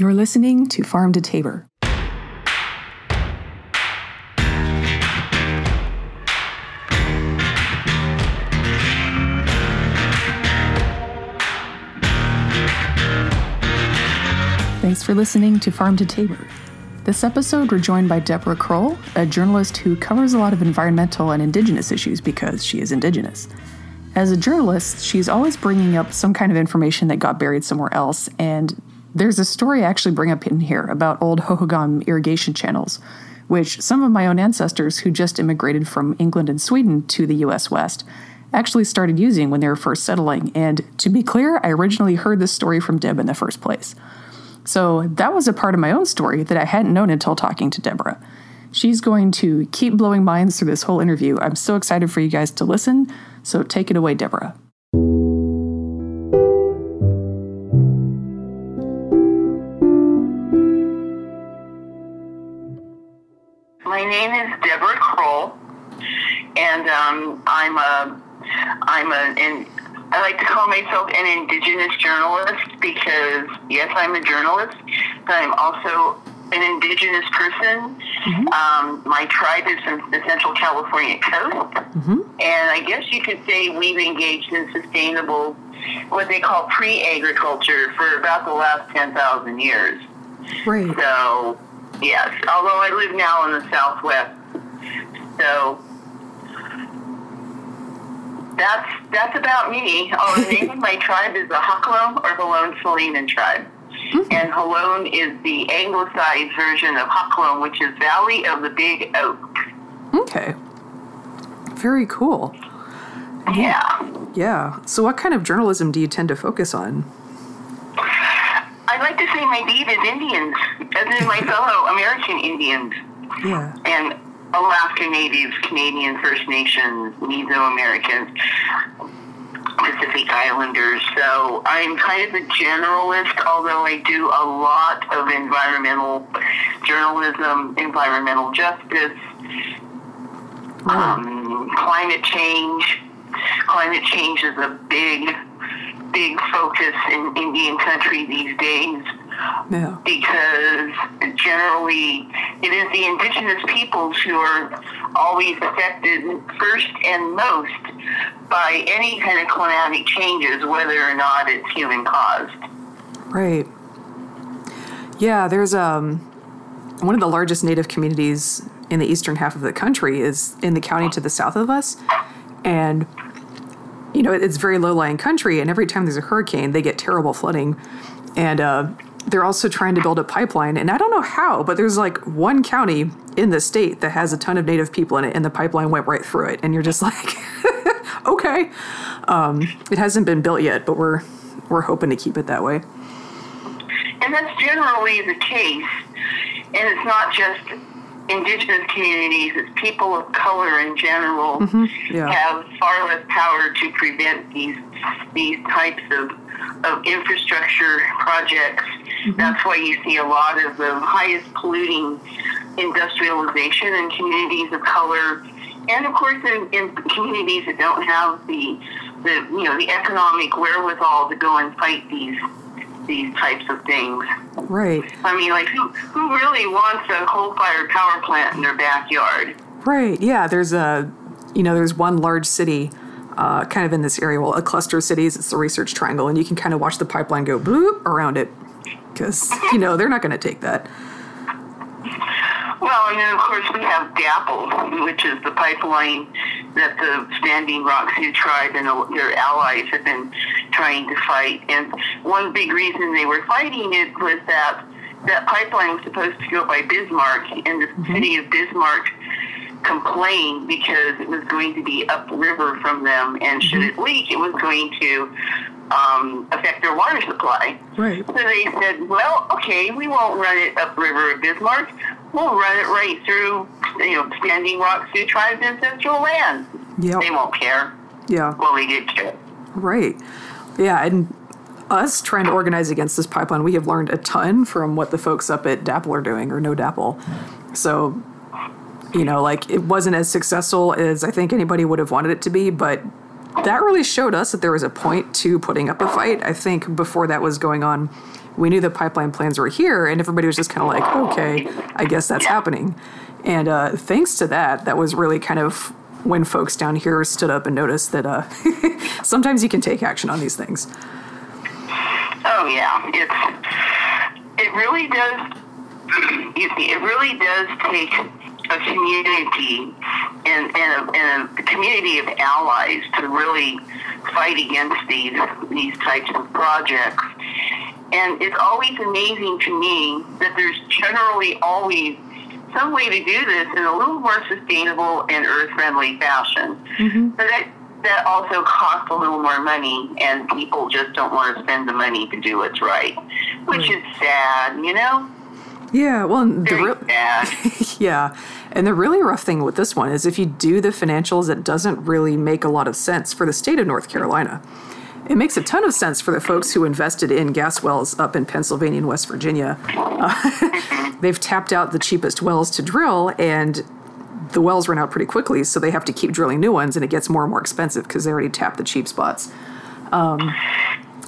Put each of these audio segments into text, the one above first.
You're listening to Farm to Tabor. Thanks for listening to Farm to Tabor. This episode, we're joined by Deborah Krol, a journalist who covers a lot of environmental and indigenous issues because she is indigenous. As a journalist, she's always bringing up some kind of information that got buried somewhere else, and there's a story I actually bring up in here about old Hohokam irrigation channels, which some of my own ancestors who just immigrated from England and Sweden to the US West actually started using when they were first settling. And to be clear, I originally heard this story from Deb in the first place. So that was a part of my own story that I hadn't known until talking to Deborah. She's going to keep blowing minds through this whole interview. I'm so excited for you guys to listen. So take it away, Deborah. Name is Deborah Krol, and um, I'm a I'm a and I like to call myself an indigenous journalist because yes, I'm a journalist, but I'm also an indigenous person. Mm-hmm. Um, my tribe is from the Central California coast, mm-hmm. and I guess you could say we've engaged in sustainable, what they call pre-agriculture, for about the last ten thousand years. Right. So, yes, although I live now in the Southwest, so that's that's about me. Oh, the name of my tribe is the Xolon or Jolon Salinan tribe. Mm-hmm. And Jolon is the anglicized version of Xolon, which is Valley of the Big Oak. Okay. Very cool. Yeah. Yeah. So, what kind of journalism do you tend to focus on? I like to say my deed is Indians, as in my fellow American Indians. Yeah. And Alaska Natives, Canadian First Nations, Mesoamericans, Pacific Islanders. So I'm kind of a generalist, although I do a lot of environmental journalism, environmental justice, um, climate change. Climate change is a big, big focus in Indian country these days. Yeah. Because generally, it is the indigenous peoples who are always affected first and most by any kind of climatic changes, whether or not it's human caused. Right. Yeah, there's um, one of the largest native communities in the eastern half of the country is in the county to the south of us. And, you know, it's very low lying country, and every time there's a hurricane, they get terrible flooding. And uh, they're also trying to build a pipeline. And I don't know how, but there's like one county in the state that has a ton of native people in it, and the pipeline went right through it. And you're just like, okay. Um, it hasn't been built yet, but we're we're hoping to keep it that way. And that's generally the case. And it's not just indigenous communities, it's people of color in general mm-hmm. yeah. have far less power to prevent these these types of of infrastructure projects. Mm-hmm. That's why you see a lot of the highest polluting industrialization in communities of color, and of course in, in communities that don't have the the you know the economic wherewithal to go and fight these these types of things. Right. I mean, like who who really wants a coal-fired power plant in their backyard? Right. Yeah. There's a you know there's one large city. Uh, kind of in this area, well, a cluster of cities. It's the Research Triangle, and you can kind of watch the pipeline go bloop around it because you know they're not going to take that. Well, and then of course we have DAPL, which is the pipeline that the Standing Rock Sioux tribe and their allies have been trying to fight. And one big reason they were fighting it was that that pipeline was supposed to go by Bismarck, and the mm-hmm. city of Bismarck complained because it was going to be upriver from them, and should mm-hmm. it leak, it was going to um, affect their water supply. Right. So they said, well, okay, we won't run it upriver of Bismarck. We'll run it right through, you know, Standing Rock Sioux Tribe's ancestral land. Yeah. They won't care. Yeah. Well, they did care. Right. Yeah, and us trying to organize against this pipeline, we have learned a ton from what the folks up at DAPL are doing, or no DAPL. So, you know, like it wasn't as successful as I think anybody would have wanted it to be, but that really showed us that there was a point to putting up a fight. I think before that was going on, we knew the pipeline plans were here, and everybody was just kind of like, okay, I guess that's happening. And uh, thanks to that, that was really kind of when folks down here stood up and noticed that uh, sometimes you can take action on these things. Oh yeah, it's it really does. See, it really does take a community and, and, a, and a community of allies to really fight against these these types of projects. And it's always amazing to me that there's generally always some way to do this in a little more sustainable and earth-friendly fashion. Mm-hmm. But that that also costs a little more money, and people just don't want to spend the money to do what's right, which is sad, you know. Yeah, well, Very the re- yeah, and the really rough thing with this one is if you do the financials, it doesn't really make a lot of sense for the state of North Carolina. It makes a ton of sense for the folks who invested in gas wells up in Pennsylvania and West Virginia. Uh, they've tapped out the cheapest wells to drill, and the wells run out pretty quickly, so they have to keep drilling new ones, and it gets more and more expensive because they already tapped the cheap spots. Um,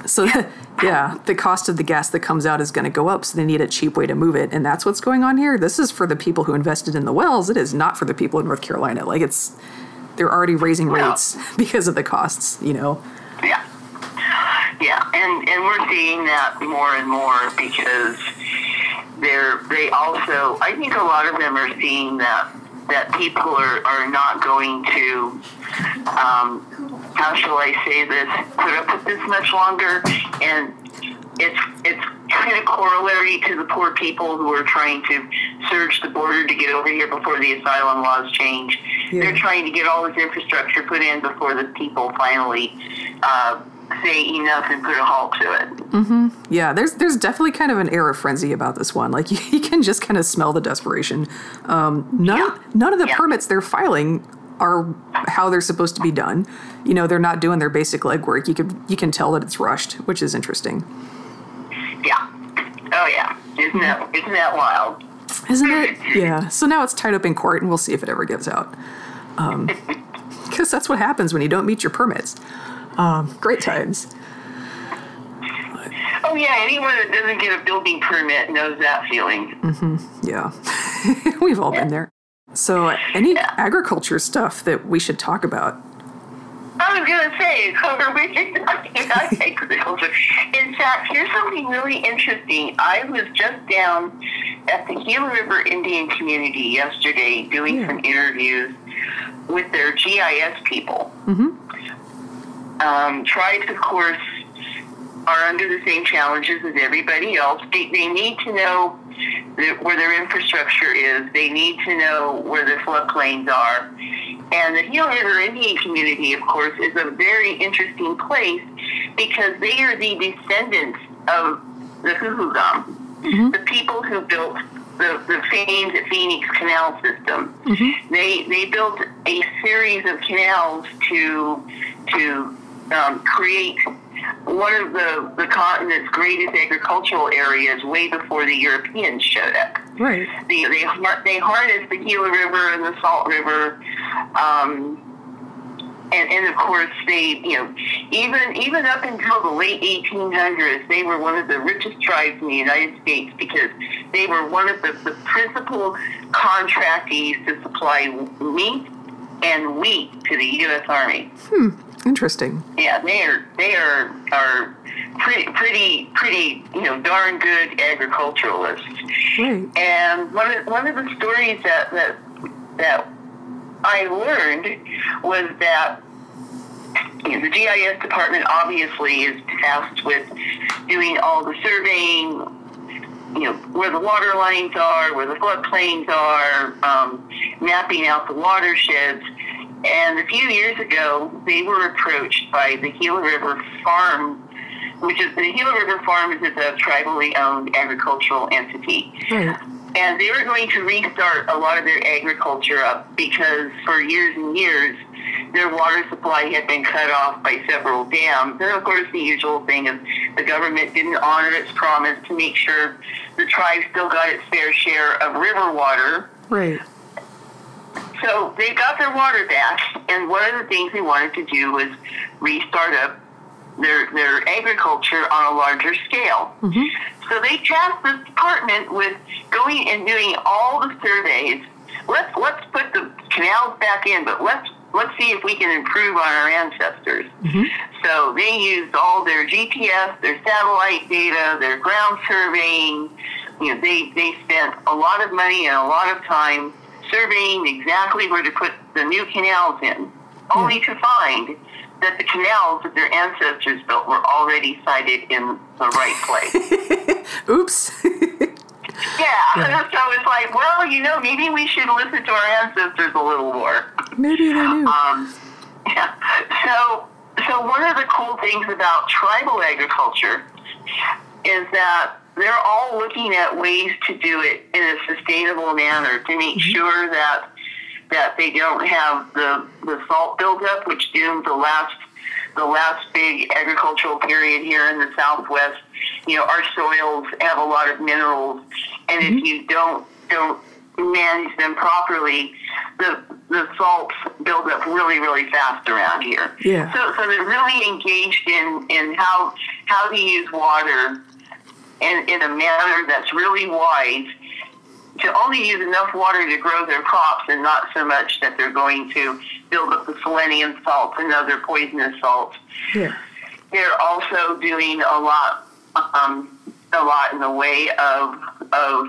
so, yeah, the cost of the gas that comes out is going to go up, so they need a cheap way to move it, and that's what's going on here. This is for the people who invested in the wells. It is not for the people in North Carolina. Like it's, they're already raising rates because of the costs. You know. Yeah. Yeah, and and we're seeing that more and more because they're they also I think a lot of them are seeing that that people are, are not going to um, how shall I say this put up with this much longer and it's it's kind of corollary to the poor people who are trying to surge the border to get over here before the asylum laws change. Yeah. They're trying to get all this infrastructure put in before the people finally uh, say enough and put a halt to it. Mm-hmm. Yeah, there's there's definitely kind of an air of frenzy about this one. Like you, you can just kind of smell the desperation. Um, none yeah. none of the yeah. permits they're filing are how they're supposed to be done. You know, they're not doing their basic legwork. You can you can tell that it's rushed, which is interesting. Yeah. Oh yeah. Isn't that isn't that wild? Isn't it? Yeah. So now it's tied up in court, and we'll see if it ever gives out. Because um, that's what happens when you don't meet your permits. Um, great times. Oh yeah, anyone that doesn't get a building permit knows that feeling. Mm-hmm. Yeah, we've all been there. So, any yeah. agriculture stuff that we should talk about? I was to say, we should talk about agriculture. In fact, here's something really interesting. I was just down at the Gila River Indian community yesterday doing yeah. some interviews with their GIS people. Mm-hmm. Um, tribes, of course, are under the same challenges as everybody else. They, they need to know where their infrastructure is. They need to know where the floodplains are. And the Gila River Indian community, of course, is a very interesting place because they are the descendants of the Huhugam, mm-hmm. the people who built the, the famed Phoenix Canal system. Mm-hmm. They they built a series of canals to to um, create one of the, the continent's greatest agricultural areas way before the Europeans showed up. Right. They, they, they harnessed the Gila River and the Salt River. Um, and, and of course, they, you know, even even up until the late 1800s, they were one of the richest tribes in the United States because they were one of the, the principal contractees to supply meat and wheat to the U.S. Army. Hmm. Interesting. Yeah, they are they are are pretty pretty pretty you know darn good agriculturalists. Right. And one of one of the stories that that that I learned was that you know, the GIS department obviously is tasked with doing all the surveying, you know, where the water lines are, where the floodplains are, um, mapping out the watersheds. And a few years ago, they were approached by the Gila River Farm, which is the Gila River Farm is a tribally owned agricultural entity. Right. And they were going to restart a lot of their agriculture up because for years and years, their water supply had been cut off by several dams. And of course, the usual thing is the government didn't honor its promise to make sure the tribe still got its fair share of river water. Right. So they got their water back, and one of the things they wanted to do was restart up their their agriculture on a larger scale. Mm-hmm. So they tasked this department with going and doing all the surveys. Let's let's put the canals back in, but let's let's see if we can improve on our ancestors. Mm-hmm. So they used all their GPS, their satellite data, their ground surveying. You know, they they spent a lot of money and a lot of time surveying exactly where to put the new canals in, only to find that the canals that their ancestors built were already sited in the right place. Oops. yeah. so it's like, well, you know, maybe we should listen to our ancestors a little more. Maybe they knew. Um, yeah. So, so one of the cool things about tribal agriculture is that they're all looking at ways to do it in a sustainable manner to make mm-hmm. sure that that they don't have the the salt buildup, which doomed the last the last big agricultural period here in the Southwest. You know, our soils have a lot of minerals, and if mm-hmm. you don't don't manage them properly, the the salts build up really really fast around here. Yeah. So so they're really engaged in in how how to use water in in a manner that's really wise to only use enough water to grow their crops and not so much that they're going to build up the selenium salts and other poisonous salts. yeah. They're also doing a lot, um, a lot in the way of of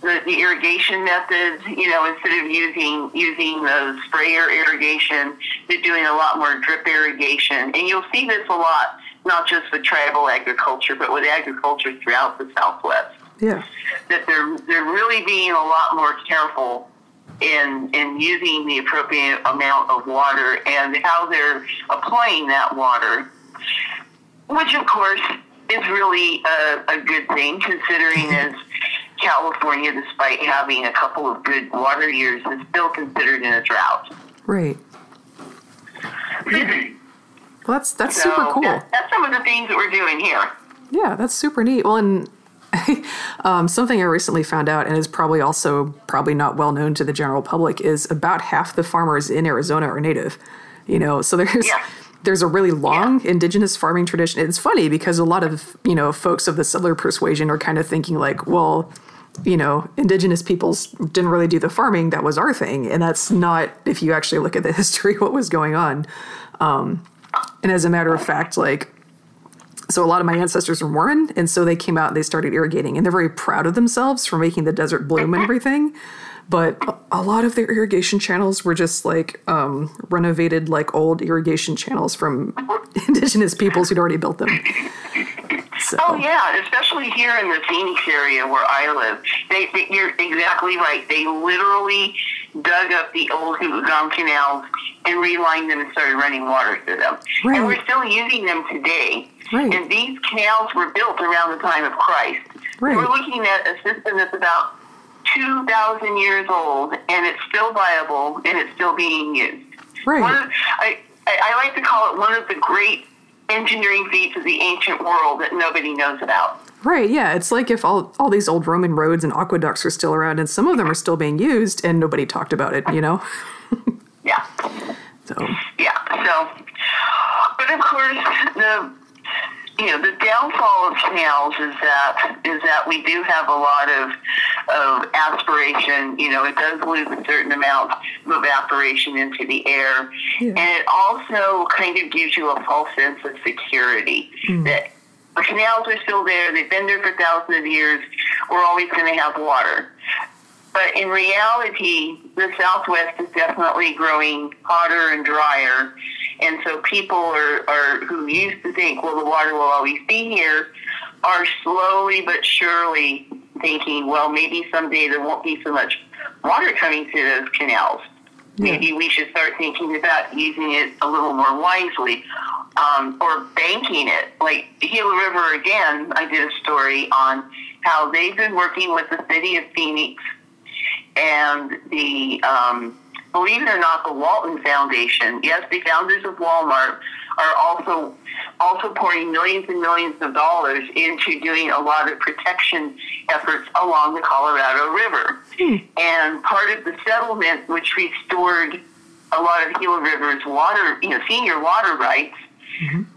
the, the irrigation methods. You know, instead of using using the sprayer irrigation, they're doing a lot more drip irrigation, and you'll see this a lot, not just with tribal agriculture, but with agriculture throughout the Southwest Yeah. that they're they're really being a lot more careful in in using the appropriate amount of water and how they're applying that water, which of course is really a, a good thing considering as California, despite having a couple of good water years, is still considered in a drought. Right. Well, that's that's So super cool. that- that's some of the things that we're doing here. Yeah, that's super neat. Well, and um, something I recently found out, and is probably also probably not well known to the general public, is about half the farmers in Arizona are native. You know, so there's Yeah. there's a really long indigenous farming tradition. It's funny because a lot of you know folks of the settler persuasion are kind of thinking like, well, you know, indigenous peoples didn't really do the farming; that was our thing, and that's not. If you actually look at the history, what was going on. Um, and as a matter of fact, like so a lot of my ancestors were Mormon, and so they came out and they started irrigating, and they're very proud of themselves for making the desert bloom and everything. But a- lot of their irrigation channels were just like um, renovated, like old irrigation channels from indigenous peoples who'd already built them. So, Oh yeah, especially here in the Phoenix area where I live. They, they you're exactly right. They literally dug up the old Huhugam canals and relined them and started running water through them. Right. And we're still using them today. Right. And these canals were built around the time of Christ. Right. We're looking at a system that's about 2,000 years old, and it's still viable, and it's still being used. Right. One of, I I like to call it one of the great engineering feats of the ancient world that nobody knows about. Right, yeah, it's like if all all these old Roman roads and aqueducts are still around, and some of them are still being used, and nobody talked about it. You know, Yeah, so yeah. So, but of course, the you know the downfall of canals is that is that we do have a lot of of aspiration. You know, it does lose a certain amount of evaporation into the air, Yeah. and it also kind of gives you a false sense of security hmm. that the canals are still there. They've been there for thousands of years. We're always going to have water. But in reality, the Southwest is definitely growing hotter and drier. And so people are, are who used to think, well, the water will always be here, are slowly but surely thinking, well, maybe someday there won't be so much water coming through those canals. Maybe we should start thinking about using it a little more wisely um, or banking it. Like Gila River again, I did a story on how they've been working with the city of Phoenix and the, um, believe it or not, the Walton Foundation. Yes, the founders of Walmart are also also pouring millions and millions of dollars into doing a lot of protection efforts along the Colorado River. And part of the settlement, which restored a lot of Gila River's water, you know, senior water rights,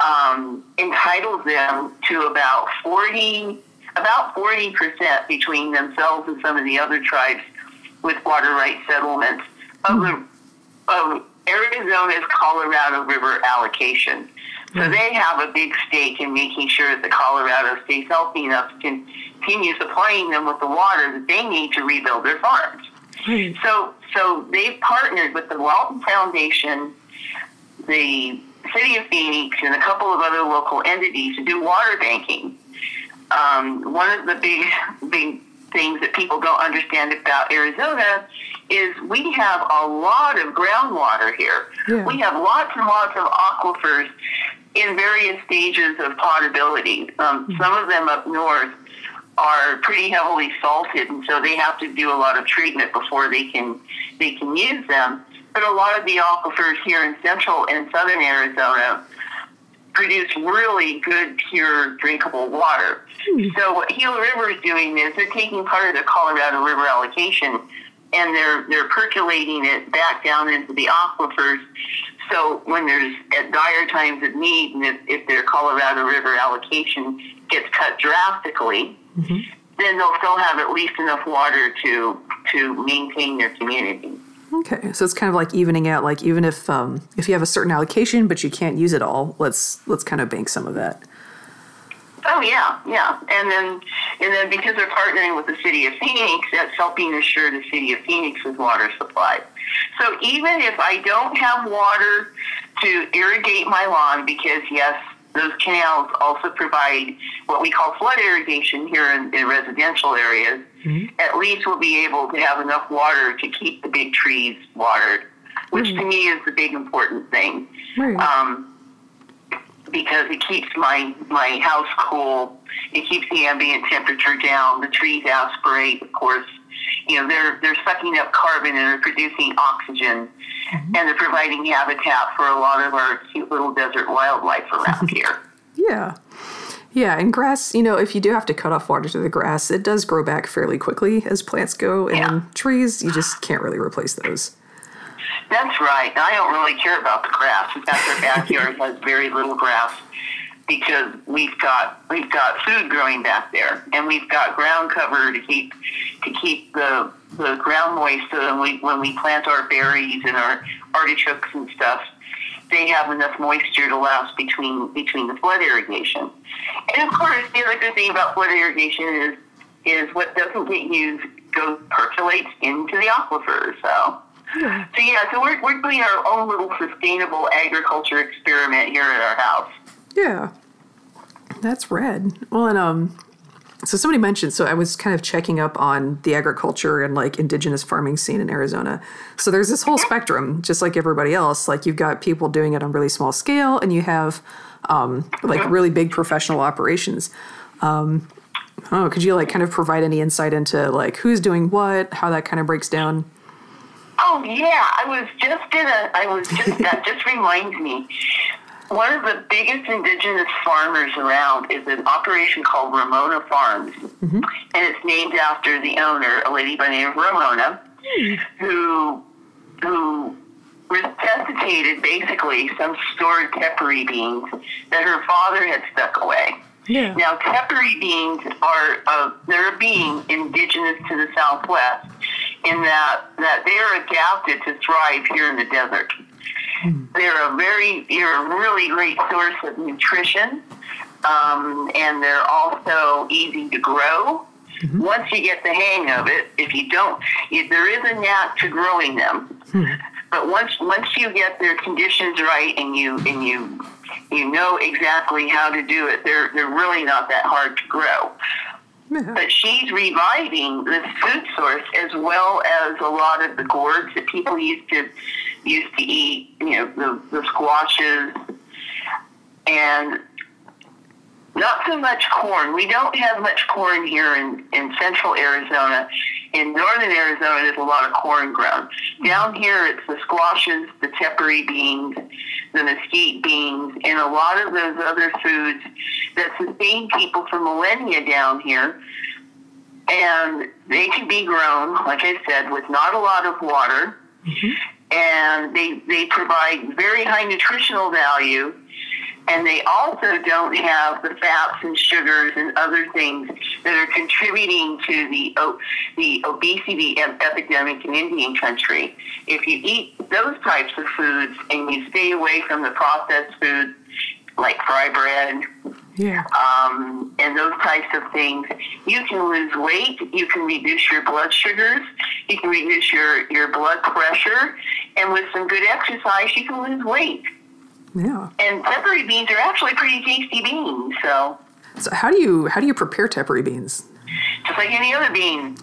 um, entitles them to about 40, about 40% between themselves and some of the other tribes with water rights settlements Um, hmm. um, of, the, of Arizona's Colorado River allocation. So hmm. they have a big stake in making sure that the Colorado stays healthy enough to continue supplying them with the water that they need to rebuild their farms. Right. So, so they've partnered with the Walton Foundation, the City of Phoenix, and a couple of other local entities to do water banking. Um, one of the big, big things that people don't understand about Arizona is we have a lot of groundwater here. Yeah. We have lots and lots of aquifers in various stages of potability. Um, Some of them up north are pretty heavily salted, and so they have to do a lot of treatment before they can they can use them. But a lot of the aquifers here in central and southern Arizona produce really good, pure, drinkable water. So what Gila River is doing is they're taking part of the Colorado River allocation and they're they're percolating it back down into the aquifers. So when there's at dire times of need, and if, if their Colorado River allocation gets cut drastically, then they'll still have at least enough water to to maintain their community. Okay, so it's kind of like evening out. Like even if um, if you have a certain allocation but you can't use it all, let's let's kind of bank some of that. Oh yeah, yeah, and then and then because they're partnering with the city of Phoenix, that's helping assure the city of Phoenix's water supply. So even if I don't have water to irrigate my lawn, because yes, those canals also provide what we call flood irrigation here in, in residential areas. At least we'll be able to have enough water to keep the big trees watered, which to me is the big important thing Right. um, because it keeps my my house cool. It keeps the ambient temperature down. The trees aspirate, of course. You know, they're they're sucking up carbon and they're producing oxygen, mm-hmm. and they're providing habitat for a lot of our cute little desert wildlife around here. Yeah. Yeah, and grass, you know, if you do have to cut off water to the grass, it does grow back fairly quickly as plants go. And Yeah. trees, you just can't really replace those. That's right. I don't really care about the grass. In fact, our backyard has very little grass because we've got we've got food growing back there, and we've got ground cover to keep to keep the the ground moist. So when we when we plant our berries and our artichokes and stuff, they have enough moisture to last between between the flood irrigation. And of course, the other good thing about flood irrigation is is what doesn't get used goes percolates into the aquifer. So. So yeah, so we're, we're doing our own little sustainable agriculture experiment here at our house. Yeah. That's red. Well, and um, so somebody mentioned, so I was kind of checking up on the agriculture and like indigenous farming scene in Arizona. So there's this whole spectrum, just like everybody else. Like you've got people doing it on really small scale, and you have um, like really big professional operations. Um, oh, could you like kind of provide any insight into like who's doing what, how that kind of breaks down? Oh yeah, I was just in a. I was just that just reminds me. One of the biggest indigenous farmers around is an operation called Ramona Farms, and it's named after the owner, a lady by the name of Ramona, who who resuscitated basically some stored tepary beans that her father had stuck away. Yeah. Now, tepary beans are uh, they're a being indigenous to the Southwest in that that they are adapted to thrive here in the desert. Hmm. They're a very they're a really great source of nutrition, um, and they're also easy to grow. Mm-hmm. Once you get the hang of it, if you don't, if there is a knack to growing them. Hmm. But once once you get their conditions right and you and you you know exactly how to do it, they're they're really not that hard to grow. But she's reviving this food source as well as a lot of the gourds that people used to used to eat. You know, the, the squashes and not so much corn. We don't have much corn here in, in central Arizona. In northern Arizona, there's a lot of corn grown. Down here, it's the squashes, the tepary beans, the mesquite beans, and a lot of those other foods that sustain people for millennia down here. And they can be grown, like I said, with not a lot of water. Mm-hmm. And they, they provide very high nutritional value and they also don't have the fats and sugars and other things that are contributing to the the obesity epidemic in Indian country. If you eat those types of foods and you stay away from the processed foods like fry bread, yeah. Um, and those types of things. You can lose weight. You can reduce your blood sugars. You can reduce your, your blood pressure. And with some good exercise, you can lose weight. Yeah. And tepary beans are actually pretty tasty beans. So. So how do you how do you prepare tepary beans? Just like any other bean.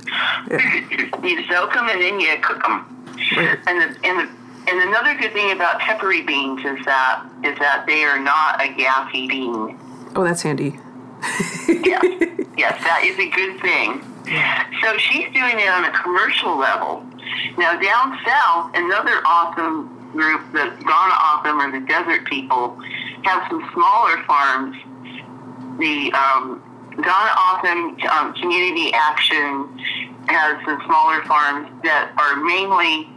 Yeah. you soak them and then you cook them. Right. And the and the and another good thing about tepary beans is that is that they are not a gassy bean. Oh, that's handy. yeah. yes, that is a good thing. So she's doing it on a commercial level. Now down south, another awesome group, the Tohono O'odham or the Desert People, have some smaller farms. The um, Tohono O'odham um, Community Action has some smaller farms that are mainly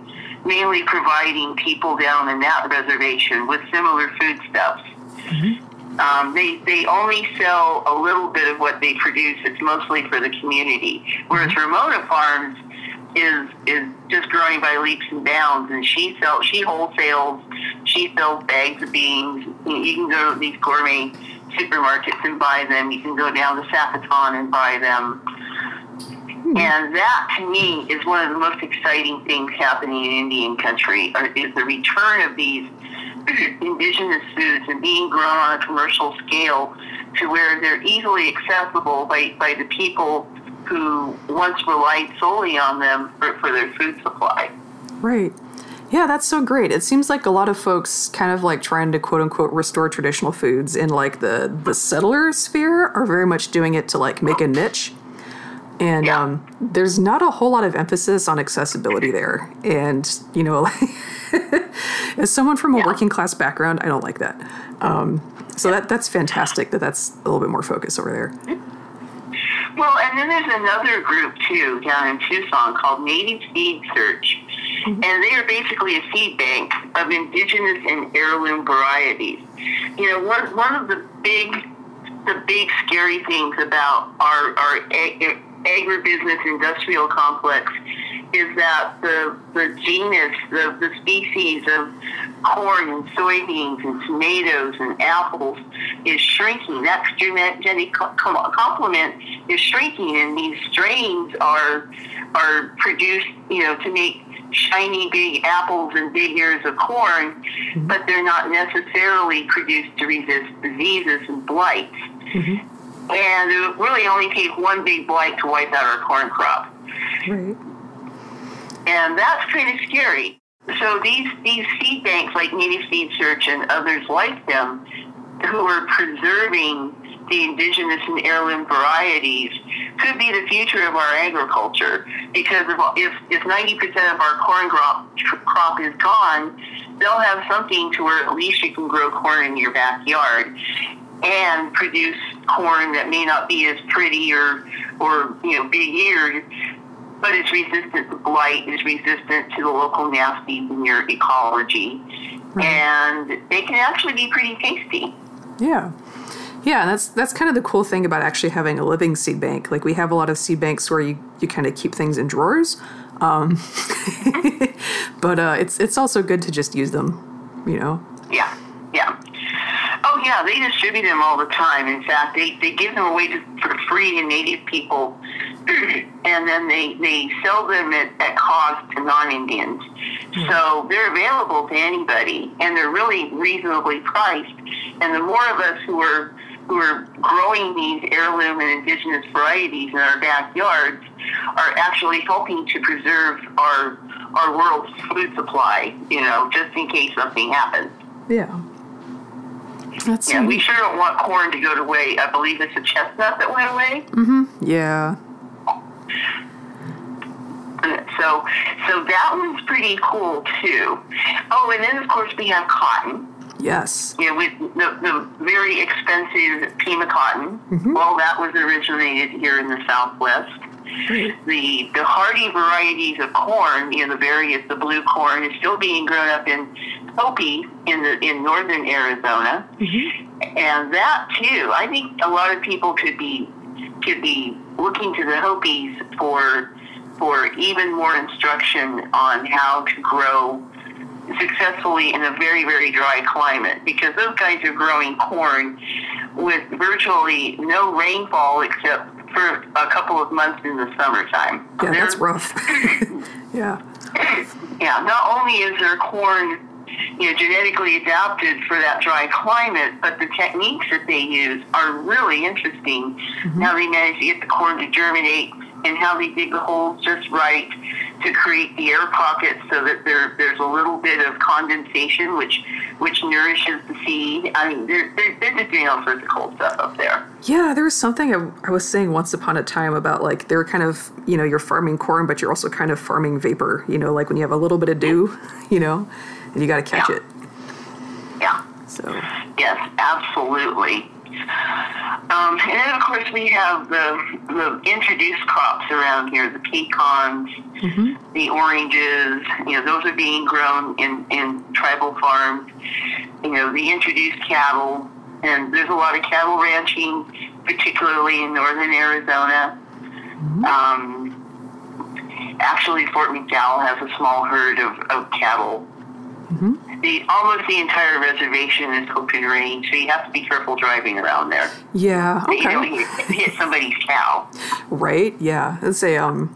mainly providing people down in that reservation with similar foodstuffs. Mm-hmm. Um, they they only sell a little bit of what they produce. It's mostly for the community. Whereas mm-hmm. Ramona Farms is is just growing by leaps and bounds, and she sells she wholesales. She sells bags of beans. You can go to these gourmet supermarkets and buy them. You can go down to Sacaton and buy them. Hmm. And that, to me, is one of the most exciting things happening in Indian country, is the return of these indigenous foods and being grown on a commercial scale to where they're easily accessible by, by the people who once relied solely on them for, for their food supply. Right. Yeah, that's so great. It seems like a lot of folks kind of like trying to quote unquote restore traditional foods in like the the settler sphere are very much doing it to like make a niche. And yeah. um, there's not a whole lot of emphasis on accessibility there. And, you know, as someone from a yeah. working class background, I don't like that. Um, so that that's fantastic that that's a little bit more focus over there. Well, and then there's another group too down in Tucson called Native Seed Search, mm-hmm. and they are basically a seed bank of indigenous and heirloom varieties. You know, one one of the big the big scary things about our our agribusiness industrial complex is that the the genus, the, the species of corn and soybeans and tomatoes and apples is shrinking. That genetic complement is shrinking, and these strains are are produced, you know, to make shiny big apples and big ears of corn, mm-hmm. but they're not necessarily produced to resist diseases and blights. Mm-hmm. And it really only takes one big blight to wipe out our corn crop. Right. And that's of scary. So these, these seed banks like Native Seed Search and others like them who are preserving the indigenous and heirloom varieties could be the future of our agriculture because if, if 90% of our corn crop, crop is gone, they'll have something to where at least you can grow corn in your backyard and produce corn that may not be as pretty or, or you know, big eared, but it's resistant to blight, is resistant to the local nasties in your ecology, and they can actually be pretty tasty. Yeah. Yeah, that's that's kind of the cool thing about actually having a living seed bank. Like we have a lot of seed banks where you, you kind of keep things in drawers, um, but uh, it's it's also good to just use them, you know. Yeah, yeah. Oh yeah, they distribute them all the time. In fact, they, they give them away to, for free to native people, and then they, they sell them at, at cost to non-Indians. Mm-hmm. So they're available to anybody, and they're really reasonably priced. And the more of us who are who are growing these heirloom and indigenous varieties in our backyards are actually helping to preserve our our world's food supply. You know, just in case something happens. Yeah. That's yeah, we sure don't want corn to go to waste. I believe it's a chestnut that went away. Mm-hmm. Yeah. So, so that one's pretty cool too. Oh, and then of course we have cotton. Yes. Yeah, with the, the very expensive Pima cotton. Mm-hmm. Well, that was originated here in the Southwest. The the hardy varieties of corn, you know, the various the blue corn is still being grown up in Hopi in the in northern Arizona, and that too. I think a lot of people could be could be looking to the Hopis for for even more instruction on how to grow successfully in a very very dry climate because those guys are growing corn with virtually no rainfall except for a couple of months in the summertime. Yeah, They're- that's rough. yeah. yeah, not only is their corn, you know, genetically adapted for that dry climate, but the techniques that they use are really interesting. Mm-hmm. How they manage to get the corn to germinate and how they dig the holes just right to create the air pockets so that there there's a little bit of condensation which which nourishes the seed. I mean, they're, they're, they're just doing all sorts of cool stuff up there. Yeah, there was something I, I was saying once upon a time about like they're kind of, you know, you're farming corn, but you're also kind of farming vapor, you know, like when you have a little bit of dew, you know, and you got to catch Yeah. it. Yeah. So, Yes, absolutely. Um, and then, of course, we have the, the introduced crops around here the pecans, the oranges. You know, those are being grown in, in tribal farms. You know, the introduced cattle. And there's a lot of cattle ranching, particularly in northern Arizona. Um, actually, Fort McDowell has a small herd of, of cattle the almost the entire reservation is open range, so you have to be careful driving around there. yeah, You know, okay. you hit somebody's cow. Right? Yeah. Let's say, um,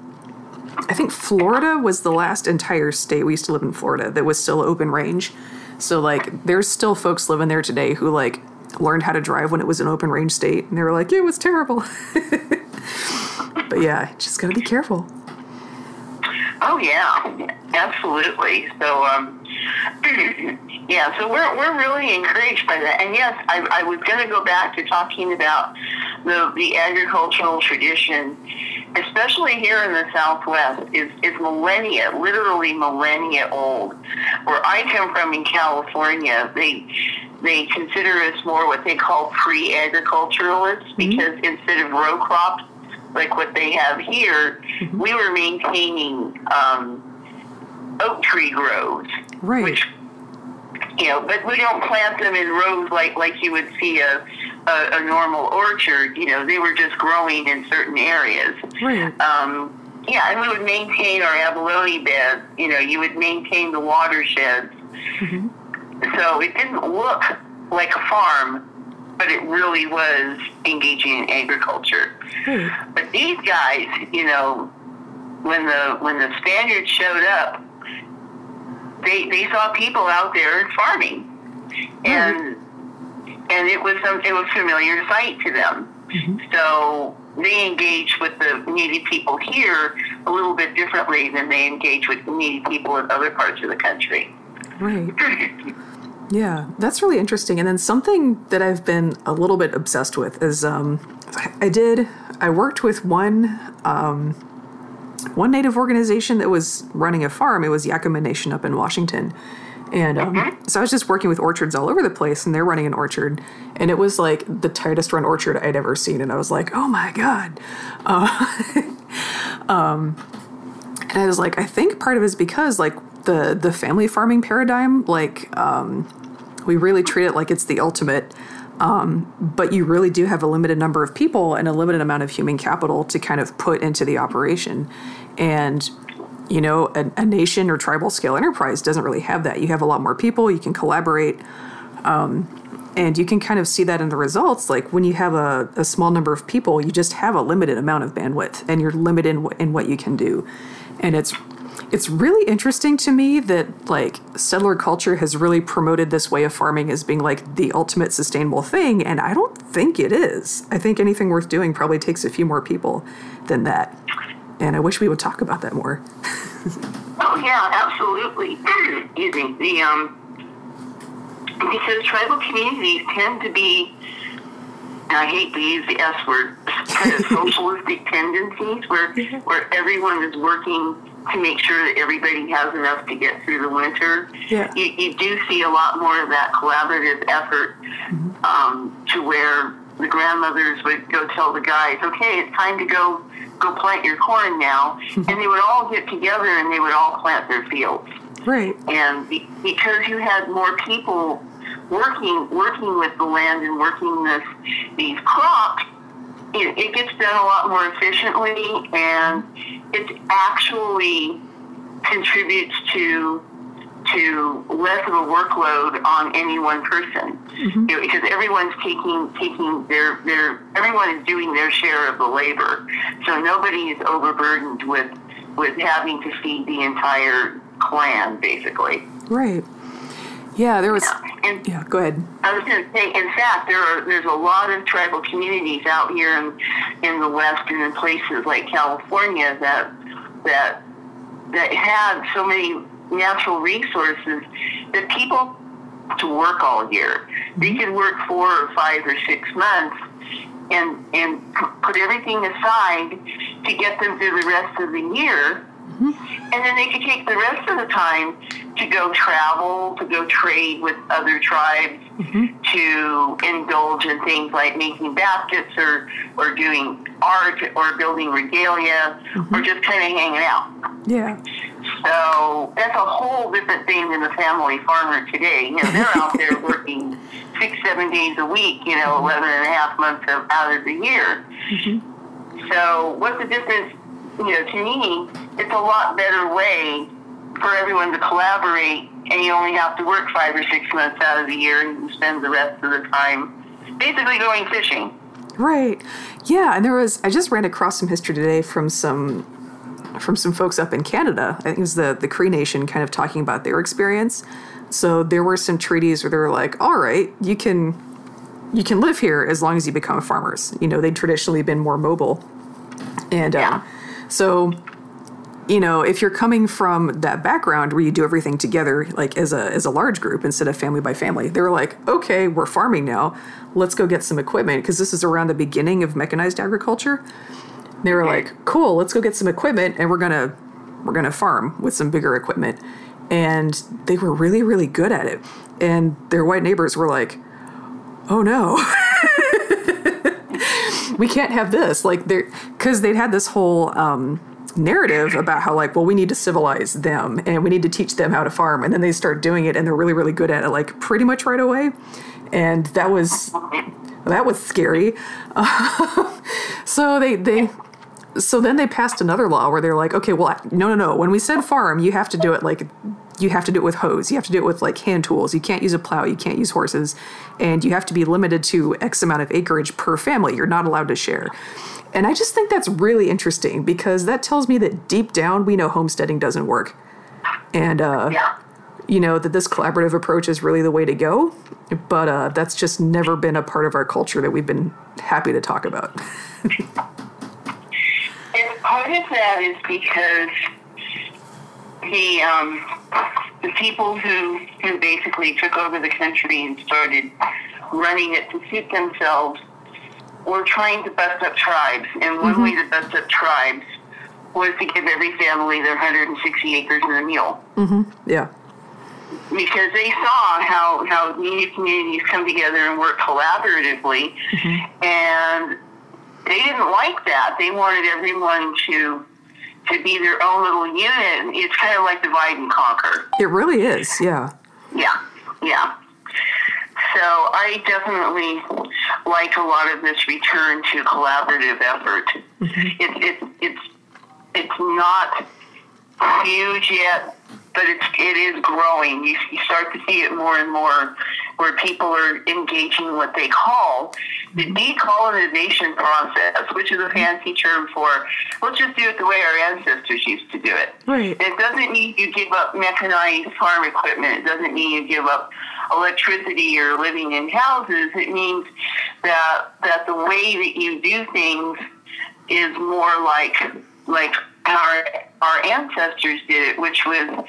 I think Florida was the last entire state. We used to live in Florida that was still open range. So, like, there's still folks living there today who, like, learned how to drive when it was an open range state. And they were like, it was terrible. but yeah, just gotta be careful. Oh yeah, absolutely. So um, yeah, so we're we're really encouraged by that. And yes, I, I was going to go back to talking about the the agricultural tradition, especially here in the Southwest, is is millennia, literally millennia old. Where I come from in California, they they consider us more what they call pre-agriculturalists because instead of row crops like what they have here, we were maintaining um, oak tree groves, Right. which you know, but we don't plant them in rows like like you would see a, a a normal orchard. You know, they were just growing in certain areas. Right. Um, yeah, and we would maintain our abalone beds. You know, you would maintain the watersheds. So it didn't look like a farm, but it really was engaging in agriculture. Right. But these guys, you know, when the when the Spaniards showed up, they they saw people out there farming, and and it was some it was a familiar sight to them. So they engage with the needy people here a little bit differently than they engage with needy people in other parts of the country. Right. Yeah, that's really interesting. And then something that I've been a little bit obsessed with is um, I did I worked with one um, one native organization that was running a farm. It was Yakama Nation up in Washington. And um, so I was just working with orchards all over the place, and they're running an orchard, and it was like the tightest run orchard I'd ever seen. And I was like, "Oh my god!" And I was like, I think part of it is because like the the family farming paradigm, like um, we really treat it like it's the ultimate. Um, but you really do have a limited number of people and a limited amount of human capital to kind of put into the operation. And you know, a, a nation or tribal scale enterprise doesn't really have that. You have a lot more people. You can collaborate and you can kind of see that in the results like when you have a, a small number of people you just have a limited amount of bandwidth and you're limited in, wh- in what you can do and it's it's really interesting to me that like settler culture has really promoted this way of farming as being like the ultimate sustainable thing and i don't think it is i think anything worth doing probably takes a few more people than that and i wish we would talk about that more Oh yeah, absolutely. Excuse me. The um, because tribal communities tend to be, I hate to use the S word, kind of socialistic tendencies where where everyone is working to make sure that everybody has enough to get through the winter. Yeah. You, you do see a lot more of that collaborative effort um, to where the grandmothers would go tell the guys, okay, it's time to go go plant your corn now, and they would all get together and they would all plant their fields. Right. And be, because you had more people working working with the land and working this these crops, it, it gets done a lot more efficiently, and it actually contributes to to less of a workload on any one person. Mm-hmm. you know, because everyone's taking taking their their everyone is doing their share of the labor. So nobody is overburdened with with having to feed the entire clan basically. Right yeah there was yeah, and yeah go ahead i was going to say in fact there are there's a lot of tribal communities out here in in the west and in places like california that that that had so many natural resources that people to work all year. They mm-hmm. could work four or five or six months and and put everything aside to get them through the rest of the year. Mm-hmm. And then they could take the rest of the time to go travel, to go trade with other tribes, mm-hmm. to indulge in things like making baskets or, or doing art or building regalia mm-hmm. or just kind of hanging out. Yeah. So that's a whole different thing than the family farmer today. You know, they're out there working six, seven days a week, you know, 11 and a half months of, out of the year. Mm-hmm. So what's the difference? You know, to me, it's a lot better way for everyone to collaborate and you only have to work five or six months out of the year and spend the rest of the time basically going fishing. Right. Yeah, and there was I just ran across some history today from some from some folks up in Canada. I think it was the the Cree Nation kind of talking about their experience. So there were some treaties where they were like, "All right, you can you can live here as long as you become farmers." You know, they'd traditionally been more mobile, and yeah. um, so you know, if you're coming from that background where you do everything together, like as a as a large group instead of family by family, they were like, okay, we're farming now. Let's go get some equipment because this is around the beginning of mechanized agriculture. They were like, cool, let's go get some equipment and we're gonna we're gonna farm with some bigger equipment. And they were really, really good at it. And their white neighbors were like, oh no. we can't have this. Like they're because they'd had this whole um, narrative about how like well we need to civilize them and we need to teach them how to farm. And then they start doing it and they're really really good at it like pretty much right away. And that was that was scary. So they they so then they passed another law where they're like okay well no no no. When we said farm you have to do it like you have to do it with hoes you have to do it with like hand tools you can't use a plow you can't use horses and you have to be limited to x amount of acreage per family you're not allowed to share and I just think that's really interesting because that tells me that deep down we know homesteading doesn't work. And, uh, yeah. you know, that this collaborative approach is really the way to go. But uh, that's just never been a part of our culture that we've been happy to talk about. and part of that is because the um, the people who who basically took over the country and started running it to suit themselves were trying to bust up tribes, and one mm-hmm. way to bust up tribes was to give every family their 160 acres and a mule. Mm-hmm. Yeah. Because they saw how how new communities come together and work collaboratively, mm-hmm. and they didn't like that. They wanted everyone to to be their own little unit. It's kind of like divide and conquer. It really is, yeah. Yeah, yeah. So I definitely like a lot of this return to collaborative effort. Mm-hmm. It's it's it's it's not huge yet, but it's it is growing. You, you start to see it more and more, where people are engaging in what they call the mm-hmm. decolonization process, which is a fancy term for let's just do it the way our ancestors used to do it. Right. It doesn't mean you give up mechanized farm equipment. It doesn't mean you give up electricity or living in houses. It means that that the way that you do things is more like like our our ancestors did it, which was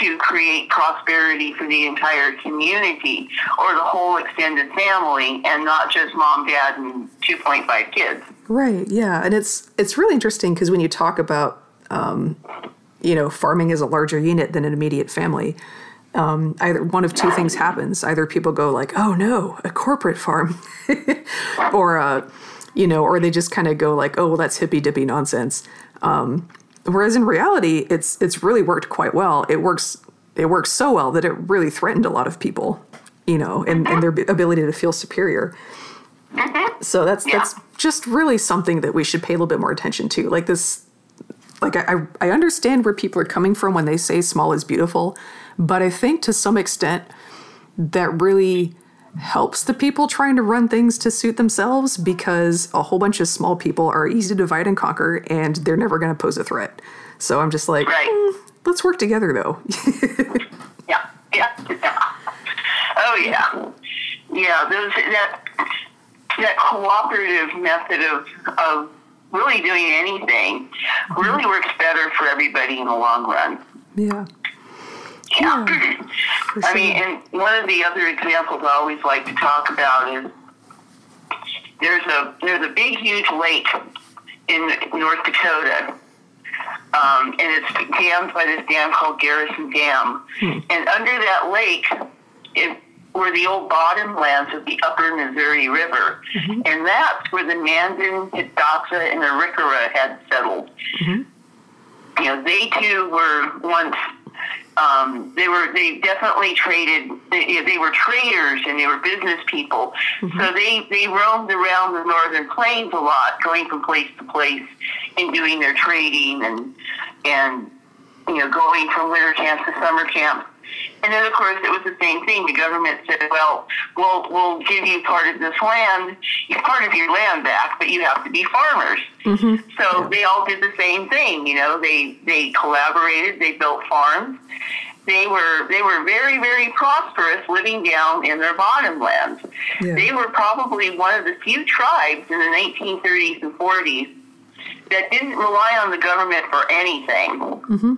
to create prosperity for the entire community or the whole extended family, and not just mom, dad, and two point five kids. Right. Yeah, and it's it's really interesting because when you talk about um, you know farming as a larger unit than an immediate family. Um, either one of two things happens. Either people go like, "Oh no, a corporate farm," or uh, you know, or they just kind of go like, "Oh, well, that's hippy dippy nonsense." Um, whereas in reality, it's it's really worked quite well. It works it works so well that it really threatened a lot of people, you know, and, and their mm-hmm. ability to feel superior. Mm-hmm. So that's that's just really something that we should pay a little bit more attention to. Like this, like I I understand where people are coming from when they say small is beautiful, but I think to some extent that really helps the people trying to run things to suit themselves because a whole bunch of small people are easy to divide and conquer and they're never going to pose a threat. So I'm just like, Right. "Mm, let's work together though. Yeah, yeah, yeah. Oh yeah, yeah. Those that that cooperative method of of really doing anything really works better for everybody in the long run. yeah. Yeah. For I mean, and one of the other examples I always like to talk about is there's a there's a big huge lake in North Dakota, um, and it's dammed by this dam called Garrison Dam. Hmm. And under that lake, it were the old bottomlands of the Upper Missouri River, mm-hmm. and that's where the Mandan, Hidatsa, and Arikara had settled. Mm-hmm. You know, they too were once um, they were they definitely traded they, they were traders and they were business people. So they they roamed around the northern plains a lot going from place to place and doing their trading and and you know going from winter camps to summer camps and then of course it was the same thing the government said well we'll we'll give you part of this land part of your land back but you have to be farmers mm-hmm. so they all did the same thing. You know, they they collaborated. They built farms. They were they were very very prosperous, living down in their bottomlands. Yeah. They were probably one of the few tribes in the 1930s and 40s that didn't rely on the government for anything. Mm-hmm.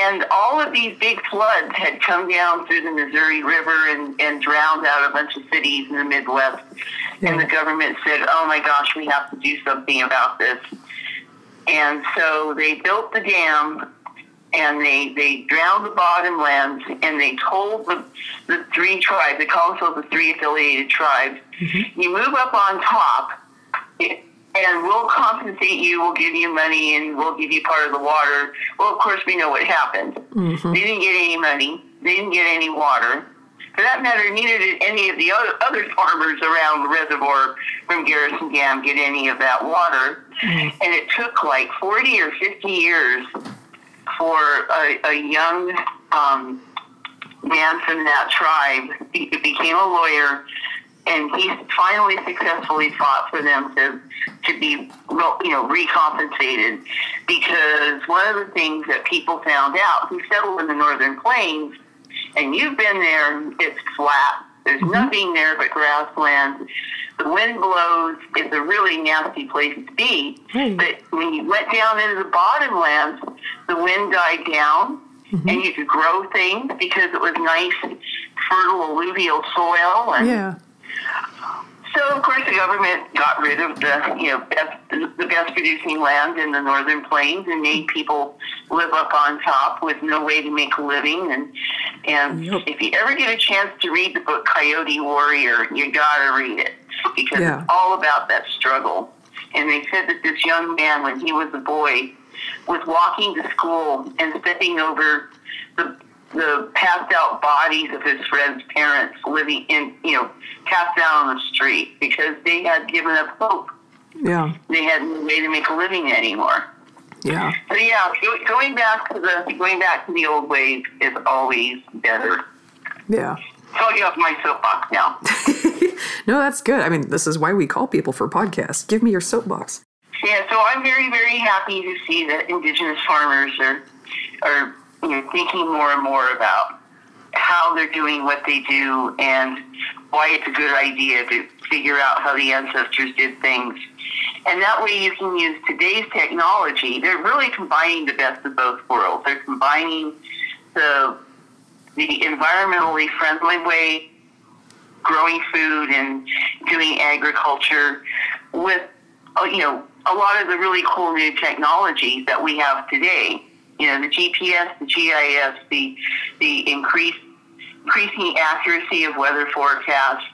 And all of these big floods had come down through the Missouri River and, and drowned out a bunch of cities in the Midwest. And the government said, oh my gosh, we have to do something about this. And so they built the dam and they, they drowned the bottomlands and they told the, the three tribes, they call themselves the three affiliated tribes, mm-hmm. you move up on top and we'll compensate you, we'll give you money and we'll give you part of the water. Well, of course, we know what happened. They didn't get any money, they didn't get any water. For that matter, neither did any of the other, other farmers around the reservoir from Garrison Dam get any of that water. And it took like 40 or 50 years for a, a young um, man from that tribe. He became a lawyer, and he finally successfully fought for them to to be you know recompensated because one of the things that people found out who settled in the northern plains, and you've been there, it's flat. There's mm-hmm. nothing there but grassland. The wind blows. It's a really nasty place to be. Right. But when you went down into the bottomlands, the wind died down, mm-hmm. and you could grow things because it was nice, fertile alluvial soil. And yeah. So, of course, the government got rid of the you know best, the best producing land in the northern plains and made people live up on top with no way to make a living. And and Yep. if you ever get a chance to read the book Coyote Warrior, you gotta read it because Yeah. it's all about that struggle. And they said that this young man, when he was a boy, was walking to school and stepping over the the passed out bodies of his friends' parents living in, you know, passed out on the street because they had given up hope. Yeah. They had no way to make a living anymore. Yeah. So yeah, going back to the going back to the old ways is always better. Yeah. So you have my soapbox now. No, that's good. I mean, this is why we call people for podcasts. Give me your soapbox. Yeah, so I'm very, very happy to see that Indigenous farmers are are you know thinking more and more about how they're doing what they do and why it's a good idea to figure out how the ancestors did things. And that way you can use today's technology. They're really combining the best of both worlds. They're combining the the environmentally friendly way growing food and doing agriculture with uh, you know a lot of the really cool new technologies that we have today. You know, the GPS, the GIS, the the increased increasing accuracy of weather forecasts,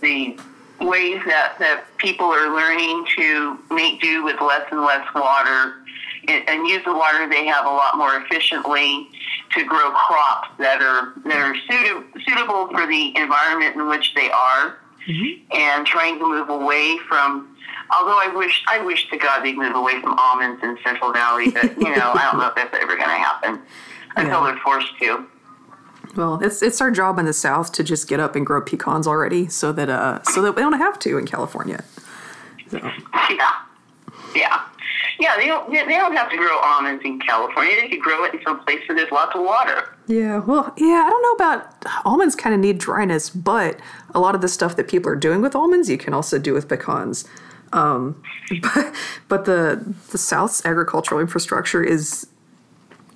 the ways that, that people are learning to make do with less and less water and, and use the water they have a lot more efficiently to grow crops that are that are suited, suitable for the environment in which they are, mm-hmm. and trying to move away from. Although I wish I wish to God they'd move away from almonds in Central Valley, but you know I don't know if that's ever going to happen until yeah. they're forced to. Well, it's it's our job in the South to just get up and grow pecans already, so that uh so that we don't have to in California. So. Yeah, yeah. Yeah, they don't. They don't have to grow almonds in California. They could grow it in some place where there's lots of water. Yeah, well, yeah. I don't know about almonds. Kind of need dryness, but a lot of the stuff that people are doing with almonds, you can also do with pecans. Um, but but the the South's agricultural infrastructure is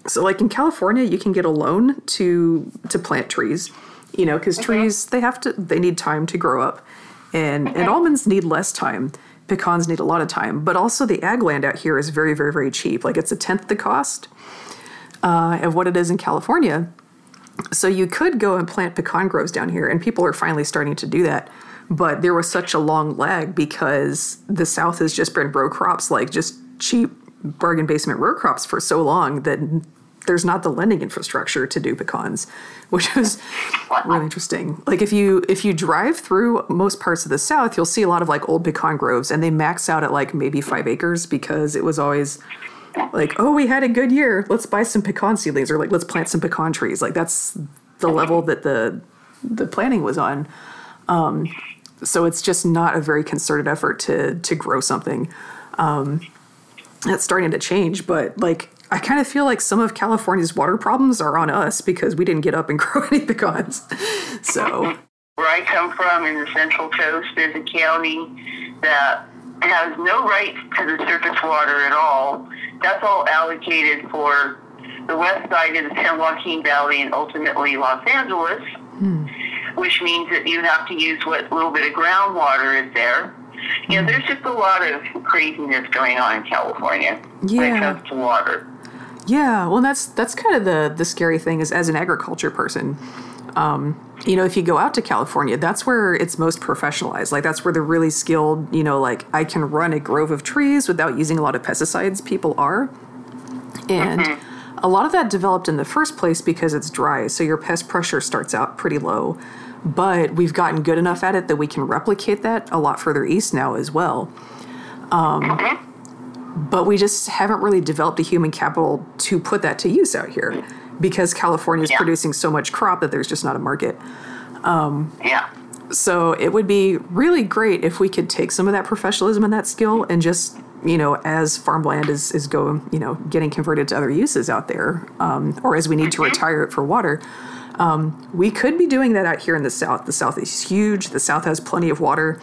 so like in California, you can get a loan to to plant trees. You know, because okay. trees they have to they need time to grow up, and okay. and almonds need less time pecans need a lot of time, but also the ag land out here is very, very, very cheap. Like it's a tenth the cost uh, of what it is in California. So you could go and plant pecan groves down here, and people are finally starting to do that. But there was such a long lag because the South has just been row crops, like just cheap bargain basement row crops for so long that there's not the lending infrastructure to do pecans, which is really interesting. Like if you if you drive through most parts of the South, you'll see a lot of like old pecan groves, and they max out at like maybe five acres because it was always like, oh, we had a good year. Let's buy some pecan seedlings, or like let's plant some pecan trees. Like that's the level that the the planning was on. Um, so it's just not a very concerted effort to to grow something. Um, that's starting to change, but like I kind of feel like some of California's water problems are on us because we didn't get up and grow any pecans. So, where I come from in the Central Coast, there's a county that has no rights to the surface water at all. That's all allocated for the west side of the San Joaquin Valley and ultimately Los Angeles, hmm. Which means that you have to use what little bit of groundwater is there. You know, hmm. there's just a lot of craziness going on in California yeah. when it comes to water. Yeah, well, that's that's kind of the the scary thing is as an agriculture person. Um, you know, if you go out to California, that's where it's most professionalized. Like that's where the really skilled, you know, like I can run a grove of trees without using a lot of pesticides. People are, and mm-hmm. a lot of that developed in the first place because it's dry, so your pest pressure starts out pretty low. But we've gotten good enough at it that we can replicate that a lot further east now as well. Um, mm-hmm but we just haven't really developed a human capital to put that to use out here because California is yeah. producing so much crop that there's just not a market. Um, yeah. So it would be really great if we could take some of that professionalism and that skill and just, you know, as farmland is, is going, you know, getting converted to other uses out there, um, or as we need to mm-hmm. retire it for water, um, we could be doing that out here in the South. The South is huge. The South has plenty of water.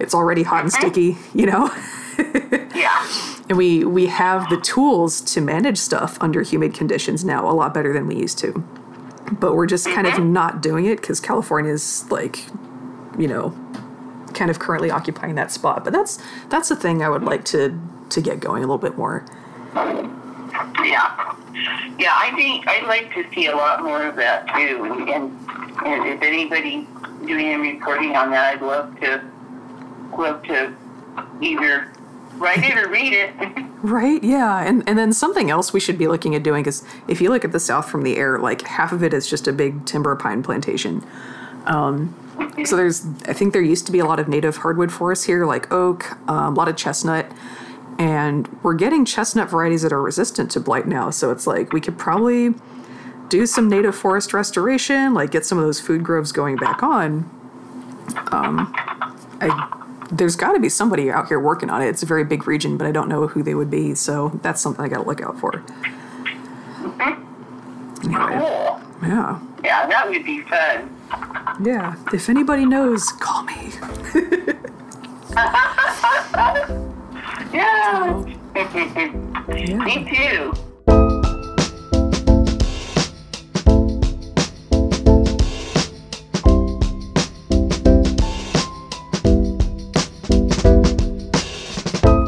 It's already hot and sticky, you know? yeah. And we we have the tools to manage stuff under humid conditions now a lot better than we used to. But we're just kind of not doing it because California is like, you know, kind of currently occupying that spot. But that's that's the thing I would like to to get going a little bit more. Yeah, yeah. I think I'd like to see a lot more of that too. And, and, if anybody doing any reporting on that, I'd love to love to either write it or read it. right? Yeah. And and then something else we should be looking at doing is if you look at the south from the air, like half of it is just a big timber pine plantation. Um, so there's, I think there used to be a lot of native hardwood forests here, like oak, um, a lot of chestnut, and we're getting chestnut varieties that are resistant to blight now. So it's like we could probably do some native forest restoration, like get some of those food groves going back on. Um, I there's got to be somebody out here working on it. It's a very big region, but I don't know who they would be. So that's something I got to look out for. Anyway, cool. Yeah. Yeah, that would be fun. Yeah. If anybody knows, call me. yeah. yeah. Me too.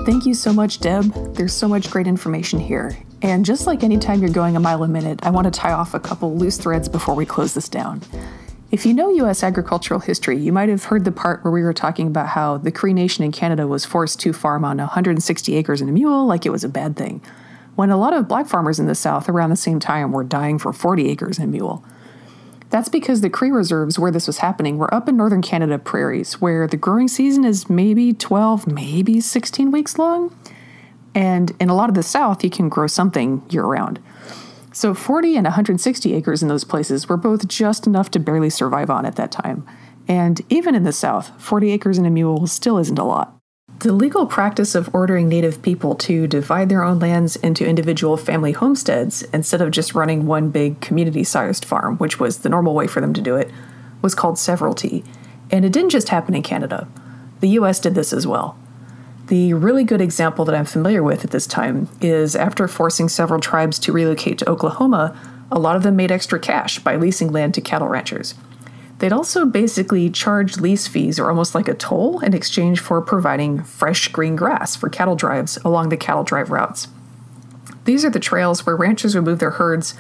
Thank you so much, Deb. There's so much great information here. And just like anytime you're going a mile a minute, I want to tie off a couple loose threads before we close this down. If you know U.S. agricultural history, you might have heard the part where we were talking about how the Cree Nation in Canada was forced to farm on 160 acres and a mule like it was a bad thing, when a lot of black farmers in the South around the same time were dying for 40 acres and a mule. That's because the Cree reserves where this was happening were up in northern Canada prairies, where the growing season is maybe 12, maybe 16 weeks long. And in a lot of the South, you can grow something year round. So 40 and 160 acres in those places were both just enough to barely survive on at that time. And even in the South, 40 acres and a mule still isn't a lot. The legal practice of ordering Native people to divide their own lands into individual family homesteads instead of just running one big community sized farm, which was the normal way for them to do it, was called severalty. And it didn't just happen in Canada, the US did this as well. The really good example that I'm familiar with at this time is after forcing several tribes to relocate to Oklahoma, a lot of them made extra cash by leasing land to cattle ranchers. They'd also basically charged lease fees or almost like a toll in exchange for providing fresh green grass for cattle drives along the cattle drive routes. These are the trails where ranchers would move their herds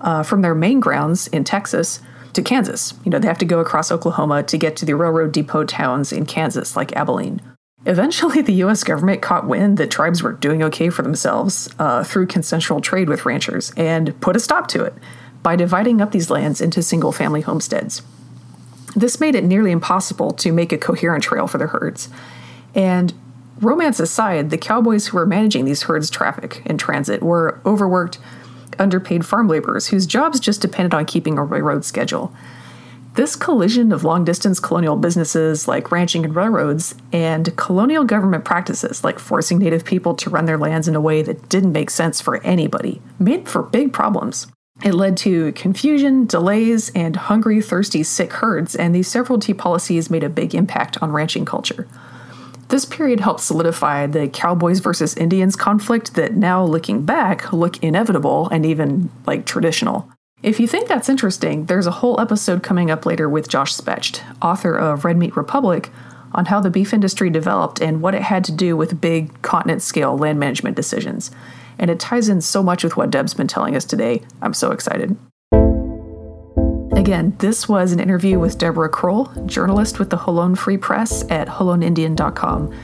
uh, from their main grounds in Texas to Kansas. You know, they have to go across Oklahoma to get to the railroad depot towns in Kansas, like Abilene. Eventually, the US government caught wind that tribes were doing okay for themselves uh, through consensual trade with ranchers and put a stop to it by dividing up these lands into single family homesteads. This made it nearly impossible to make a coherent trail for their herds. And romance aside, the cowboys who were managing these herds' traffic and transit were overworked, underpaid farm laborers whose jobs just depended on keeping a railroad schedule. This collision of long distance colonial businesses like ranching and railroads and colonial government practices like forcing native people to run their lands in a way that didn't make sense for anybody made for big problems. It led to confusion, delays, and hungry, thirsty, sick herds, and these severalty policies made a big impact on ranching culture. This period helped solidify the cowboys versus Indians conflict that now, looking back, look inevitable and even like traditional. If you think that's interesting, there's a whole episode coming up later with Josh Specht, author of Red Meat Republic, on how the beef industry developed and what it had to do with big continent scale land management decisions. And it ties in so much with what Deb's been telling us today. I'm so excited. Again, this was an interview with Deborah Krol, journalist with the Xolon Free Press at XolonIndian.com,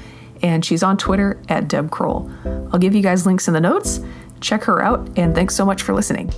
and she's on Twitter at Deb Krol. I'll give you guys links in the notes. Check her out, and thanks so much for listening.